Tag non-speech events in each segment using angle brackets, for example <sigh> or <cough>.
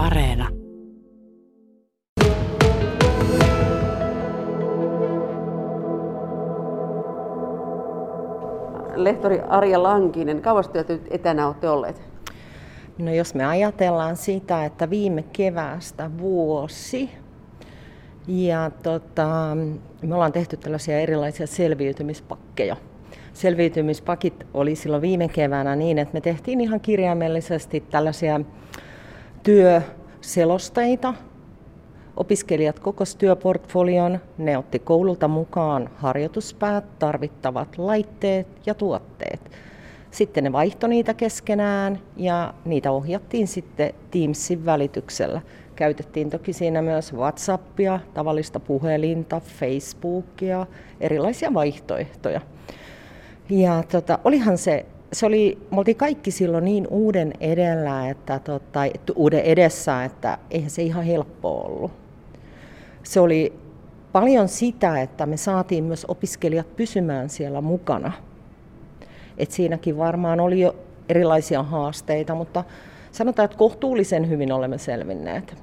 Areena. Lehtori Arja Lankinen, kauas työtä etänä olette olleet? No jos me ajatellaan sitä, että viime keväästä vuosi, ja tota, me ollaan tehty tällaisia erilaisia selviytymispakkeja. Selviytymispakit oli silloin viime keväänä niin, että me tehtiin ihan kirjaimellisesti tällaisia työselosteita. Opiskelijat kokos työportfolion, ne otti koululta mukaan harjoituspäät, tarvittavat laitteet ja tuotteet. Sitten ne vaihtoi niitä keskenään ja niitä ohjattiin sitten Teamsin välityksellä. Käytettiin toki siinä myös WhatsAppia, tavallista puhelinta, Facebookia, erilaisia vaihtoehtoja. Ja tota, olihan se, se oli, me oltiin kaikki silloin niin uuden edellä, että, tota, uuden edessä, että eihän se ihan helppo ollut. Se oli paljon sitä, että me saatiin myös opiskelijat pysymään siellä mukana. Et siinäkin varmaan oli jo erilaisia haasteita, mutta sanotaan, että kohtuullisen hyvin olemme selvinneet.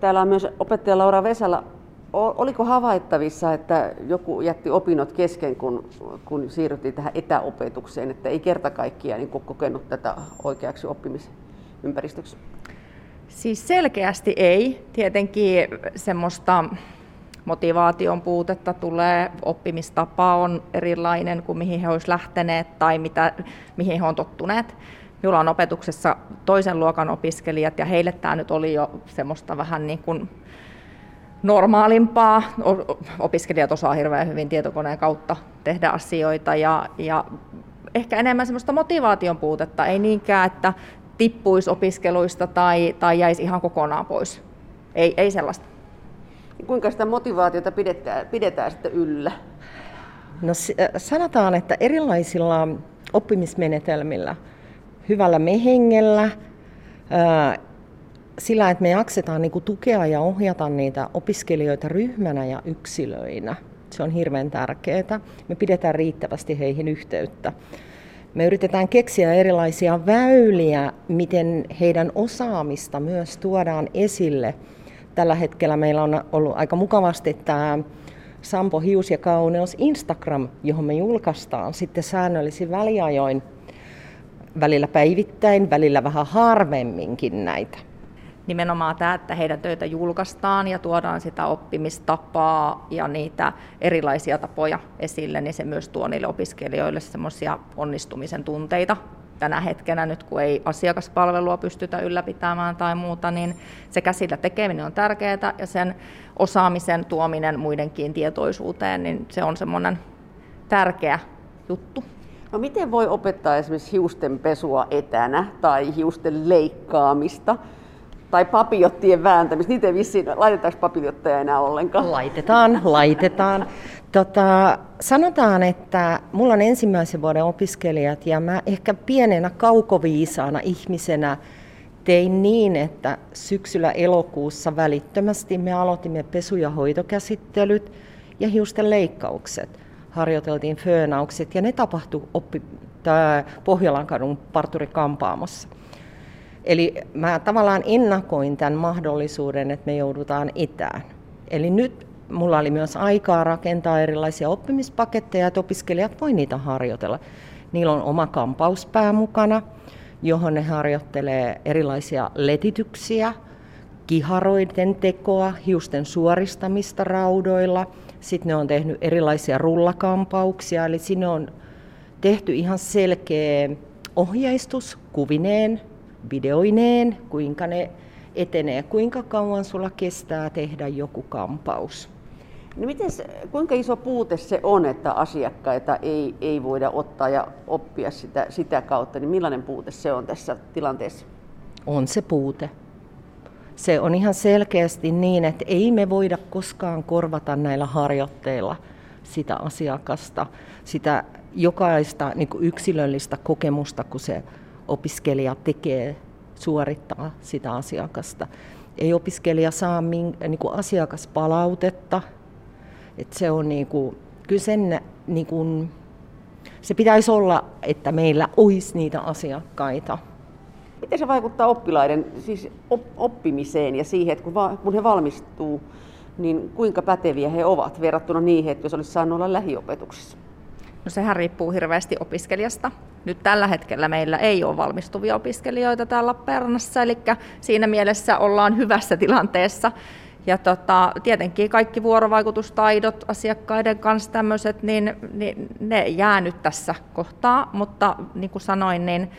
Täällä on myös opettaja Laura Vesala. Oliko havaittavissa, että joku jätti opinnot kesken, kun, kun siirryttiin tähän etäopetukseen, että ei kerta kaikkiaan niin kokenut tätä oikeaksi oppimisympäristöksi? Siis selkeästi ei. Tietenkin semmoista motivaation puutetta tulee, oppimistapa on erilainen kuin mihin he olisivat lähteneet tai mitä, mihin he ovat tottuneet. Minulla on opetuksessa toisen luokan opiskelijat ja heille tämä nyt oli jo semmoista vähän niin kuin normaalimpaa. Opiskelijat osaa hirveän hyvin tietokoneen kautta tehdä asioita ja, ja ehkä enemmän semmoista motivaation puutetta, ei niinkään, että tippuisi opiskeluista tai, tai jäisi ihan kokonaan pois. Ei, ei sellaista. Kuinka sitä motivaatiota pidetään, pidetään sitten yllä? No sanotaan, että erilaisilla oppimismenetelmillä, hyvällä mehengellä, sillä, että me jaksetaan niin tukea ja ohjata niitä opiskelijoita ryhmänä ja yksilöinä. Se on hirveän tärkeää. Me pidetään riittävästi heihin yhteyttä. Me yritetään keksiä erilaisia väyliä, miten heidän osaamista myös tuodaan esille. Tällä hetkellä meillä on ollut aika mukavasti tämä Sampo Hius ja Kauneus Instagram, johon me julkaistaan sitten säännöllisin väliajoin, välillä päivittäin, välillä vähän harvemminkin näitä nimenomaan tämä, että heidän töitä julkaistaan ja tuodaan sitä oppimistapaa ja niitä erilaisia tapoja esille, niin se myös tuo niille opiskelijoille semmoisia onnistumisen tunteita. Tänä hetkenä nyt, kun ei asiakaspalvelua pystytä ylläpitämään tai muuta, niin se käsillä tekeminen on tärkeää ja sen osaamisen tuominen muidenkin tietoisuuteen, niin se on semmoinen tärkeä juttu. No miten voi opettaa esimerkiksi hiusten pesua etänä tai hiusten leikkaamista? Tai papiljottien vääntämistä. Niitä ei vissiin, laitetaanko papiljotteja enää ollenkaan? Laitetaan, laitetaan. Tota, sanotaan, että mulla on ensimmäisen vuoden opiskelijat ja mä ehkä pienenä kaukoviisaana ihmisenä tein niin, että syksyllä elokuussa välittömästi me aloitimme pesu- ja hoitokäsittelyt ja hiusten leikkaukset. Harjoiteltiin föönaukset ja ne tapahtui oppi, Pohjolan kadun parturikampaamossa. Eli mä tavallaan ennakoin tämän mahdollisuuden, että me joudutaan itään. Eli nyt mulla oli myös aikaa rakentaa erilaisia oppimispaketteja, että opiskelijat voi niitä harjoitella. Niillä on oma kampauspää mukana, johon ne harjoittelee erilaisia letityksiä, kiharoiden tekoa, hiusten suoristamista raudoilla. Sitten ne on tehnyt erilaisia rullakampauksia, eli sinne on tehty ihan selkeä ohjeistus kuvineen, videoineen, kuinka ne etenee, kuinka kauan sulla kestää tehdä joku kampaus. No mites, kuinka iso puute se on, että asiakkaita ei, ei voida ottaa ja oppia sitä, sitä kautta, niin millainen puute se on tässä tilanteessa? On se puute. Se on ihan selkeästi niin, että ei me voida koskaan korvata näillä harjoitteilla sitä asiakasta, sitä jokaista niin yksilöllistä kokemusta, kun se opiskelija tekee, suorittaa sitä asiakasta. Ei opiskelija saa min, niin kuin asiakaspalautetta. Et se on niin kuin, kyllä sen, niin kuin, se pitäisi olla, että meillä olisi niitä asiakkaita. miten se vaikuttaa oppilaiden siis oppimiseen ja siihen, että kun, va, kun he valmistuu, niin kuinka päteviä he ovat verrattuna niihin, että jos olisi saanut olla lähiopetuksessa? No sehän riippuu hirveästi opiskelijasta. Nyt tällä hetkellä meillä ei ole valmistuvia opiskelijoita täällä Lappeenrannassa, eli siinä mielessä ollaan hyvässä tilanteessa. Ja tota, tietenkin kaikki vuorovaikutustaidot asiakkaiden kanssa tämmöiset, niin, niin ne jää nyt tässä kohtaa, mutta niin kuin sanoin, niin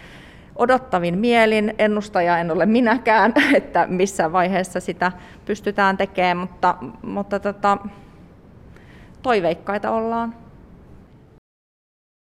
odottavin mielin, ennustaja en ole minäkään, <laughs> että missä vaiheessa sitä pystytään tekemään, mutta, mutta tota, toiveikkaita ollaan.